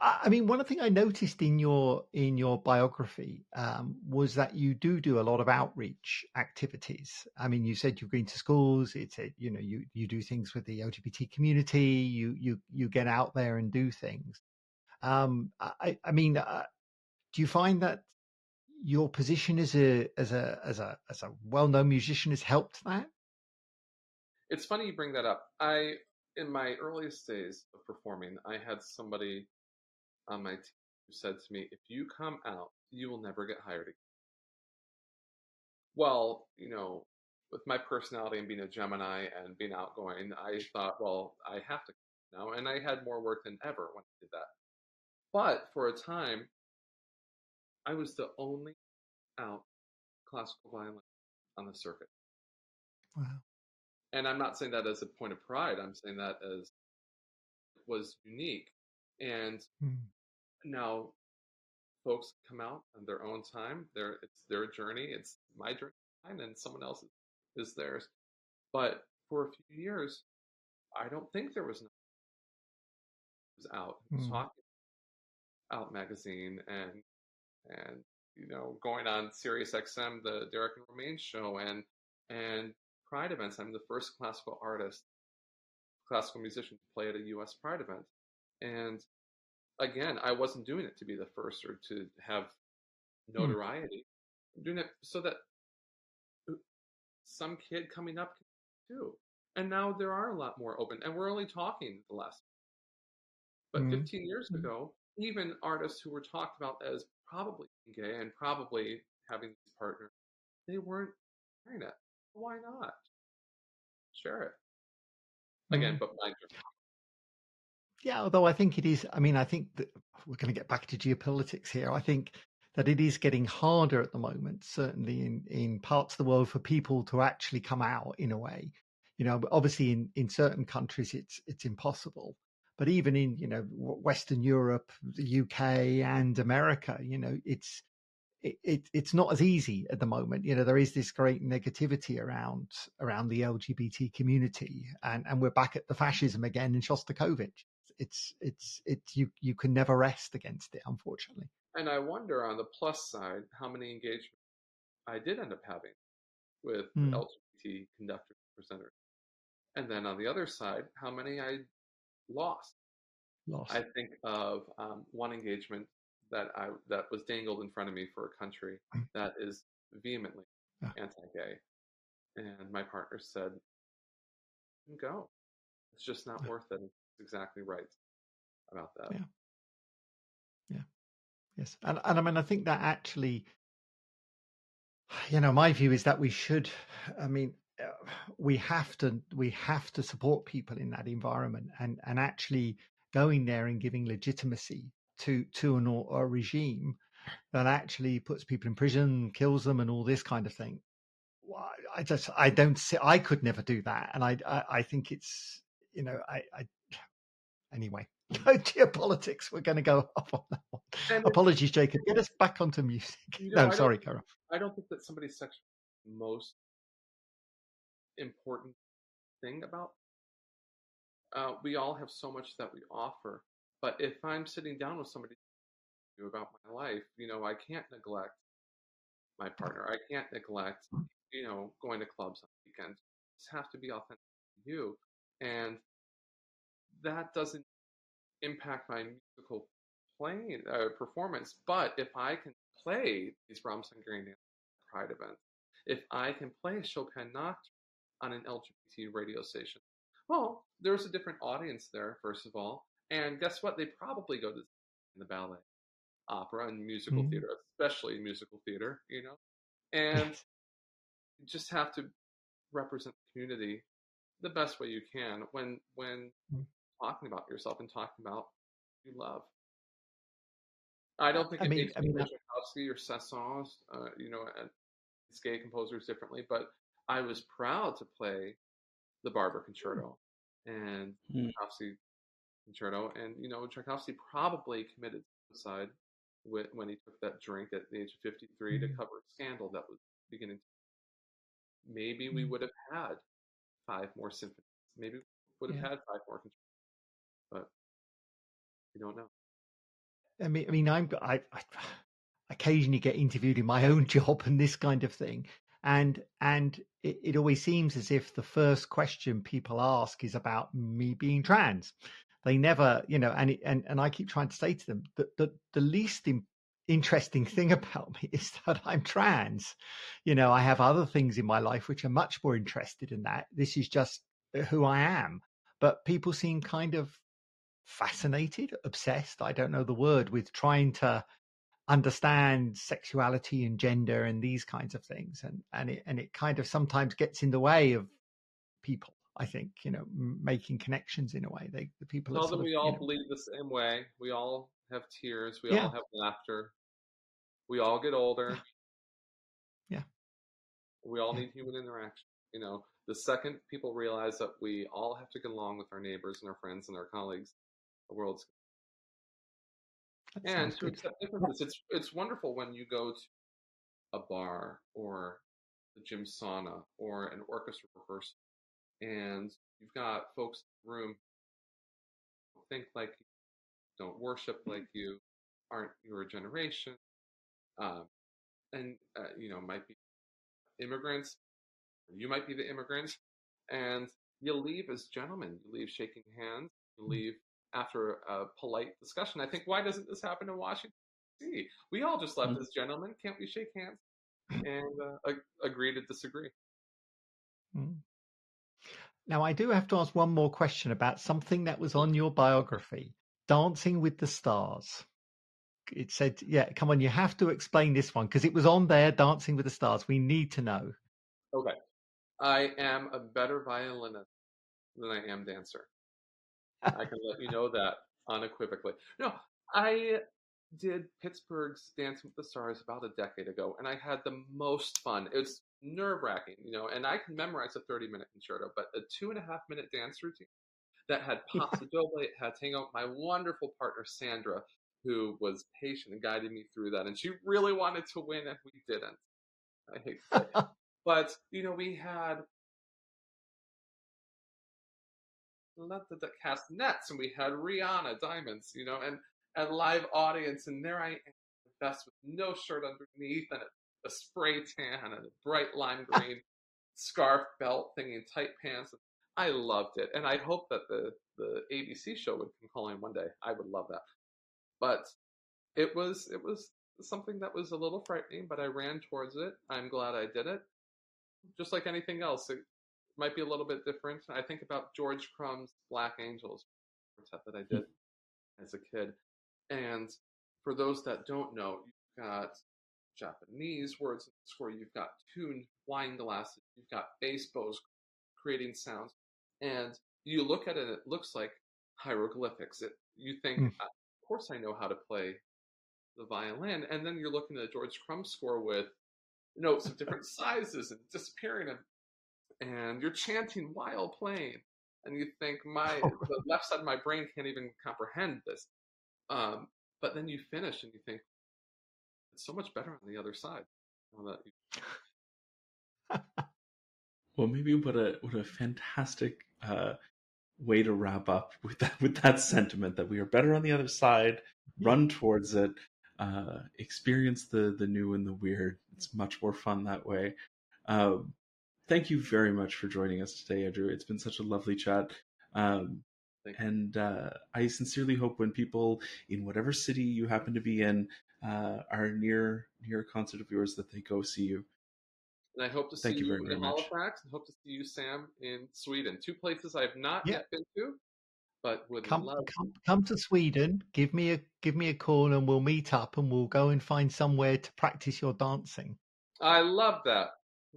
I mean, one of the thing I noticed in your in your biography um, was that you do do a lot of outreach activities. I mean, you said you're going to schools. It's a, you know you you do things with the LGBT community. You you you get out there and do things. Um, I I mean, uh, do you find that your position as a as a as a as a well known musician has helped that? It's funny you bring that up. I, in my earliest days of performing, I had somebody on my team who said to me, if you come out, you will never get hired again. Well, you know, with my personality and being a Gemini and being outgoing, I thought, well, I have to now. And I had more work than ever when I did that. But for a time, I was the only out classical violin on the circuit. Wow and I'm not saying that as a point of pride. I'm saying that as it was unique. And mm. now folks come out on their own time. Their it's their journey. It's my journey, and someone else's is theirs. But for a few years, I don't think there was. No, was out mm. talking out magazine and and you know going on Sirius XM, the Derek and Romaine show, and and Pride events. I'm the first classical artist, classical musician to play at a U.S. Pride event. And again, I wasn't doing it to be the first or to have hmm. notoriety. Hmm. I'm doing it so that some kid coming up can do. And now there are a lot more open, and we're only talking the last. But mm 15 years mm ago, even artists who were talked about as probably gay and probably having these partners, they weren't trying it why not? Share it. Again, mm. but yeah, although I think it is, I mean, I think that we're going to get back to geopolitics here. I think that it is getting harder at the moment, certainly in, in parts of the world for people to actually come out in a way. You know, obviously in, in certain countries it's, it's impossible. But even in, you know, Western Europe, the UK and America, you know, it's, it, it, it's not as easy at the moment. You know, there is this great negativity around around the LGBT community, and and we're back at the fascism again in Shostakovich. It's it's it's you you can never rest against it, unfortunately. And I wonder on the plus side how many engagements I did end up having with mm. LGBT conductors and presenters, and then on the other side how many I lost. Lost. I think of um, one engagement that I that was dangled in front of me for a country [LAUGHS] that is vehemently Yeah. anti-gay, and my partner said, "Go. It's just not Yeah. worth it." It's exactly right about that. Yeah. Yes, and and I mean, I think that actually, you know, my view is that we should. I mean, uh, we have to we have to support people in that environment, and and actually going there and giving legitimacy to to an a regime that actually puts people in prison, kills them, and all this kind of thing. I just I don't see. I could never do that, and I I, I think it's you know I, I [SIGHS] anyway. [LAUGHS] Geopolitics. We're going to go [LAUGHS] off on that one. And Apologies, Jacob. Get us back onto music. You [LAUGHS] know, no, don't- sorry, Carol. I don't think that somebody's sex most important thing about. Uh, we all have so much that we offer, but if I'm sitting down with somebody about my life, you know, I can't neglect my partner. I can't neglect, you know, going to clubs on weekends. Just have to be authentic to you, and that doesn't impact my musical playing uh, performance. But if I can play these Brahms Hungarian dance Pride events, if I can play Chopin Nocturne on an LGBT radio station, well, there's a different audience there, first of all. And guess what? They probably go to the ballet, opera, and musical Mhm. theater, especially musical theater, you know? And [LAUGHS] you just have to represent the community the best way you can when when Mm. talking about yourself and talking about you love. I don't think I it mean- makes I mean, Tchaikovsky or Saint-Saëns, uh, you know, and these gay composers differently, but I was proud to play the Barber Concerto and Hmm. Tchaikovsky And you know, Tchaikovsky probably committed suicide when, when he took that drink at the age of 53 to Mhm. cover a scandal that was beginning. Maybe we Mm. would have had five more symphonies. Maybe we would have Yeah. had five more but we don't know. I mean, I mean, I'm I, I [SIGHS] occasionally get interviewed in my own [LAUGHS] job and this kind of thing, and and it, it always seems as if the first question people ask is about me being trans. They never, you know, and and and I keep trying to say to them that the the least in, interesting [LAUGHS] thing about me is that I'm trans. You know, I have other things in my life which are much more interested in that. This is just uh, who I am. But people seem kind of fascinated, obsessed, I don't know the word, with trying to understand sexuality and gender and these kinds of things. And, and it, and it kind of sometimes gets in the way of people, I think, you know, making connections in a way. They, the people Tell sort them of, we you all know, bleed the same way. We all have tears. We Yeah. all have laughter. We all get older. Yeah. We all Yeah. need human interaction. You know, the second people realize that we all have to get along with our neighbors and our friends and our colleagues, the world's that and to good. accept differences. It's it's wonderful when you go to a bar or the gym sauna or an orchestra rehearsal, and you've got folks in the room who think like you, don't worship like you, aren't your generation, um, and uh, you know might be immigrants. You might be the immigrant, and you leave as gentlemen. You leave shaking hands. You leave after a polite discussion. I think why doesn't this happen in Washington D.C.? We all just left Mhm. as gentlemen. Can't we shake hands [LAUGHS] and uh, agree to disagree? Mm. Now, I do have to ask one more question about something that was on your biography Dancing with the Stars. It said, yeah, come on, you have to explain this one because it was on there, Dancing with the Stars. We need to know. Okay, I am a better violinist than I am dancer. I can let you know [LAUGHS] that unequivocally. No, I did Pittsburgh's Dancing with the Stars about a decade ago, and I had the most fun. It was nerve wracking, you know, and I can memorize a 30 minute concerto, but a two and a half minute dance routine that had paso doble, it had tango. My wonderful partner, Sandra, who was patient and guided me through that, and she really wanted to win, and we didn't. I hate to say. [LAUGHS] But, you know, we had let the, the castanets and we had Rihanna diamonds, you know, and and live audience, and there I am, best with no shirt underneath and a, a spray tan and a bright lime green scarf belt thing and tight pants. I loved it, and I hope that the the ABC show would come calling one day. I would love that, but it was it was something that was a little frightening, but I ran towards it. I'm glad I did it. Just like anything else, it might be a little bit different. I think about George Crumb's Black Angels quartet that I hmm. did as a kid, and for those that don't know, you've got Japanese words in the score. You've got tuned wine glasses. You've got bass bows creating sounds, and you look at it. It looks like hieroglyphics. It, you think, Mm. of course, I know how to play the violin, and then you're looking at a George Crumb score with notes of different [LAUGHS] sizes and disappearing, and, and you're chanting while playing, and you think, my [LAUGHS] the left side of my brain can't even comprehend this. Um, but then you finish and you think it's so much better on the other side. Now that you- [LAUGHS] Well, maybe what a what a fantastic uh, way to wrap up with that with that sentiment that we are better on the other side. Run towards it, uh, experience the the new and the weird. It's much more fun that way. Um, thank you very much for joining us today, Andrew. It's been such a lovely chat. Um, and uh, I sincerely hope when people in whatever city you happen to be in uh, are near near a concert of yours that they go see you. And I hope to see Thank you you, very, very in much. Halifax and hope to see you, Sam, in Sweden. Two places I have not Yeah. yet been to, but would Come, love. come, come to Sweden. Give me a give me a call, and we'll meet up, and we'll go and find somewhere to practice your dancing. I love that.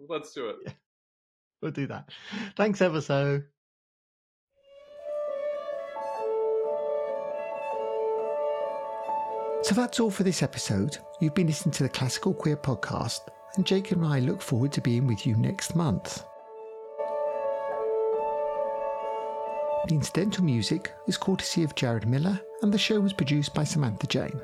Let's do it. We'll do that. Thanks ever so. So that's all for this episode. You've been listening to the Classical Queer podcast, and Jake and I look forward to being with you next month. The incidental music is courtesy of Jared Miller, and the show was produced by Samantha Jane.